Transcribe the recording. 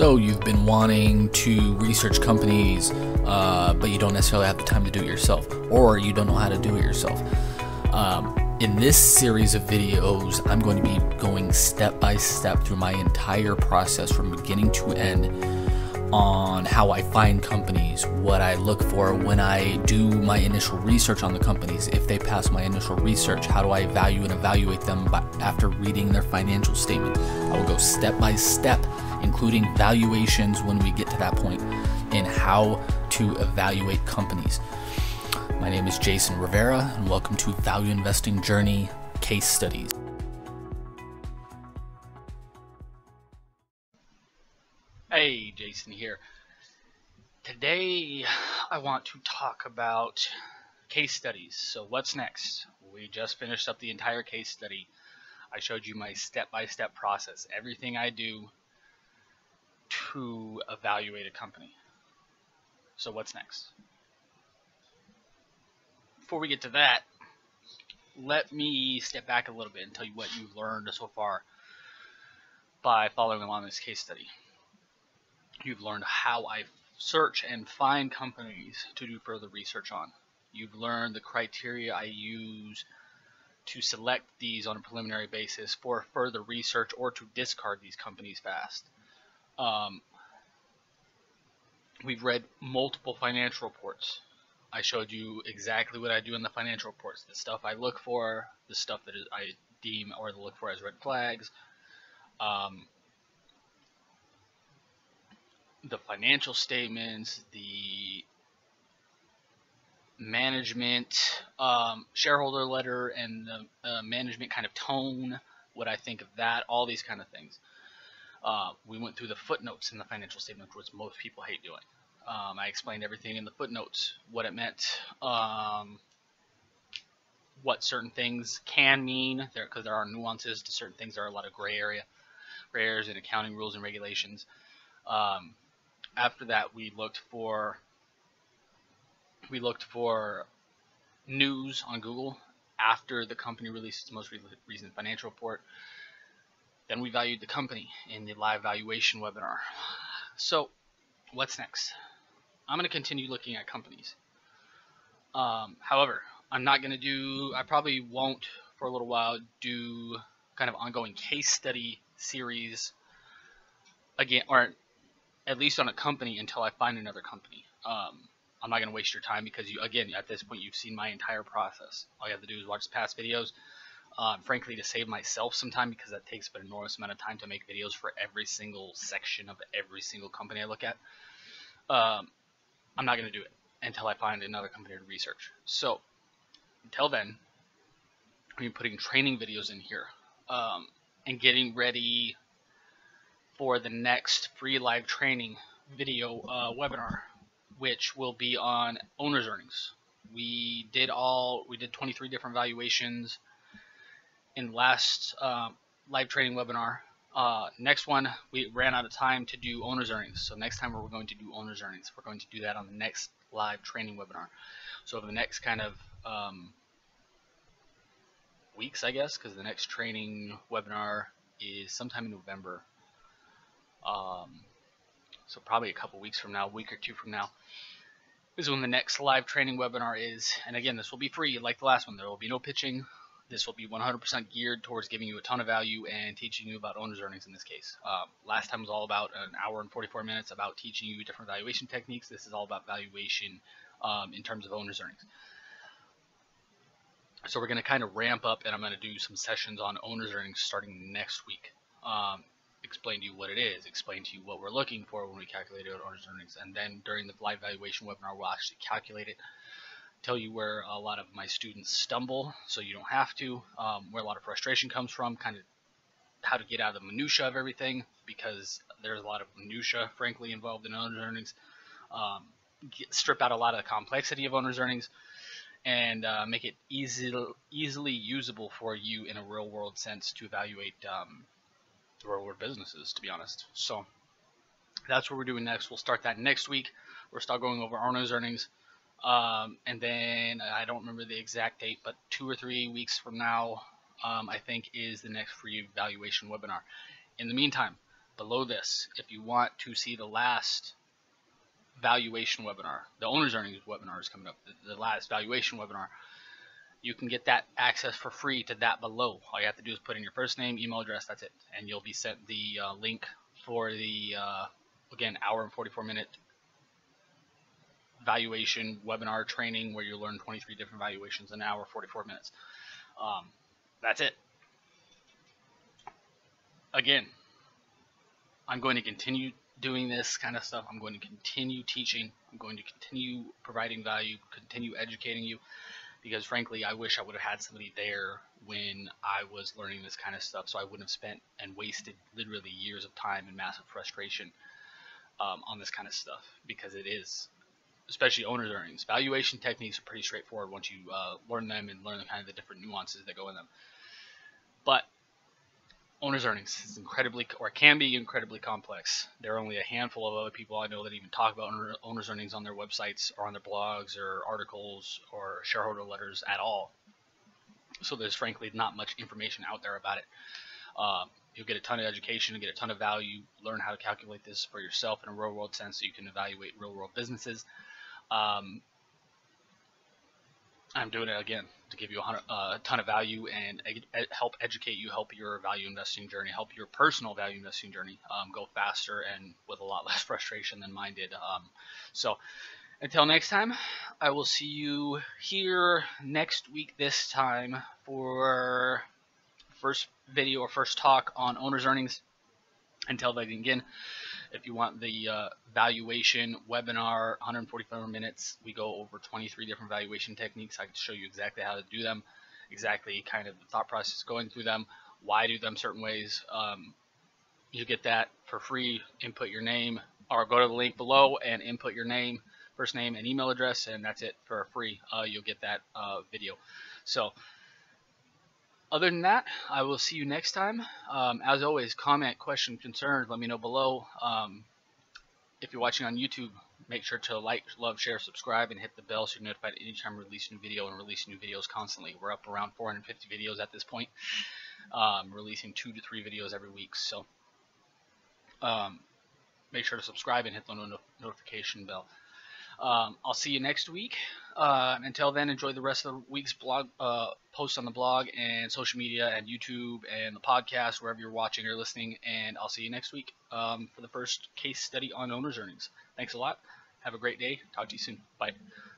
So you've been wanting to research companies, uh, but you don't necessarily have the time to do it yourself, or you don't know how to do it yourself. Um, in this series of videos, I'm going to be going step by step through my entire process from beginning to end on how I find companies, what I look for when I do my initial research on the companies. If they pass my initial research, how do I value and evaluate them after reading their financial statement? I will go step by step, including valuations when we get to that point, in how to evaluate companies. My name is Jason Rivera, and welcome to Value Investing Journey Case Studies. Jason here. Today I want to talk about case studies. So, what's next? We just finished up the entire case study. I showed you my step by step process, everything I do to evaluate a company. So, what's next? Before we get to that, let me step back a little bit and tell you what you've learned so far by following along this case study. You've learned how I search and find companies to do further research on. You've learned the criteria I use to select these on a preliminary basis for further research or to discard these companies fast. Um, we've read multiple financial reports. I showed you exactly what I do in the financial reports, the stuff I look for, the stuff that I deem or look for as red flags. Um, the financial statements, the management um, shareholder letter, and the uh, management kind of tone, what I think of that, all these kind of things. Uh, we went through the footnotes in the financial statement, which most people hate doing. Um, I explained everything in the footnotes, what it meant, um, what certain things can mean, because there, there, are nuances to certain things. There are a lot of gray area, gray areas in accounting rules and regulations. Um, after that, we looked for we looked for news on Google after the company released its most recent financial report. Then we valued the company in the live valuation webinar. So, what's next? I'm going to continue looking at companies. Um, however, I'm not going to do, I probably won't for a little while do kind of ongoing case study series again, or at least on a company until I find another company. Um, I'm not going to waste your time because you, again, at this point, you've seen my entire process. All you have to do is watch past videos. Um, frankly, to save myself some time because that takes an enormous amount of time to make videos for every single section of every single company I look at. Um, I'm not going to do it until I find another company to research. So, until then, I'm putting training videos in here um, and getting ready for the next free live training video uh, webinar, which will be on owner's earnings. We did all we did 23 different valuations in last uh, live training webinar. Uh, next one, we ran out of time to do owner's earnings. So next time we're going to do owner's earnings. We're going to do that on the next live training webinar. So the next kind of um, weeks, I guess, because the next training webinar is sometime in November. Um, so probably a couple weeks from now, a week or two from now, is when the next live training webinar is. And again, this will be free like the last one. There will be no pitching. This will be 100% geared towards giving you a ton of value and teaching you about owner's earnings in this case. Um, last time was all about an hour and 44 minutes about teaching you different valuation techniques. This is all about valuation um, in terms of owner's earnings. So we're going to kind of ramp up and I'm going to do some sessions on owner's earnings starting next week. Um, explain to you what it is, explain to you what we're looking for when we calculate owner's earnings, and then during the live valuation webinar, we'll actually calculate it, tell you where a lot of my students stumble, so you don't have to, um, where a lot of frustration comes from, kind of how to get out of the minutia of everything, because there's a lot of minutia, frankly, involved in owner's earnings. Um, get, strip out a lot of the complexity of owner's earnings, and uh, make it easy, easily usable for you in a real world sense to evaluate um, real world businesses, to be honest. So that's what we're doing next. We'll start that next week. We'll start going over owner's earnings. Um, and then I don't remember the exact date, but two or three weeks from now, um, I think is the next free valuation webinar. In the meantime, below this, if you want to see the last valuation webinar, the owner's earnings webinar is coming up, the, the last valuation webinar, you can get that access for free to that below. All you have to do is put in your first name, email address, that's it. And you'll be sent the uh, link for the, uh, again, hour and 44 minute valuation webinar training where you learn 23 different valuations in an hour, 44 minutes. Um, that's it. Again, I'm going to continue doing this kind of stuff. I'm going to continue teaching. I'm going to continue providing value, continue educating you because frankly, I wish I would have had somebody there when I was learning this kind of stuff, so I wouldn't have spent and wasted literally years of time and massive frustration um, on this kind of stuff because it is, especially owner's earnings. Valuation techniques are pretty straightforward once you uh, learn them and learn the kind of the different nuances that go in them. But owner's earnings is incredibly or can be incredibly complex. There are only a handful of other people I know that even talk about owner, owner's earnings on their websites or on their blogs or articles or shareholder letters at all. So there's frankly not much information out there about it. Um, you'll get a ton of education, get a ton of value, learn how to calculate this for yourself in a real world sense so you can evaluate real world businesses. Um, I'm doing it again to give you a, uh, ton of value and help educate you, help your value investing journey, help your personal value investing journey um, go faster and with a lot less frustration than mine did. Um, so until next time, I will see you here next week this time for first video or first talk on owner's earnings. Until then, again, if you want the uh, valuation webinar, 145 minutes, we go over 23 different valuation techniques. I can show you exactly how to do them, exactly kind of the thought process going through them, why do them certain ways. Um, you get that for free. Input your name or go to the link below and input your name, first name and email address, and that's it for free. Uh, you'll get that uh, video. So other than that, I will see you next time. Um, as always, comment, question, concerns, let me know below. Um, if you're watching on YouTube, make sure to like, love, share, subscribe, and hit the bell so you're notified anytime we release a new video and release new videos constantly. We're up around 450 videos at this point, um, releasing two to three videos every week. So um, make sure to subscribe and hit the no notification bell. Um, I'll see you next week. Uh, until then, enjoy the rest of the week's blog uh, posts on the blog and social media and YouTube and the podcast, wherever you're watching or listening. And I'll see you next week um, for the first case study on owner's earnings. Thanks a lot. Have a great day. Talk to you soon. Bye.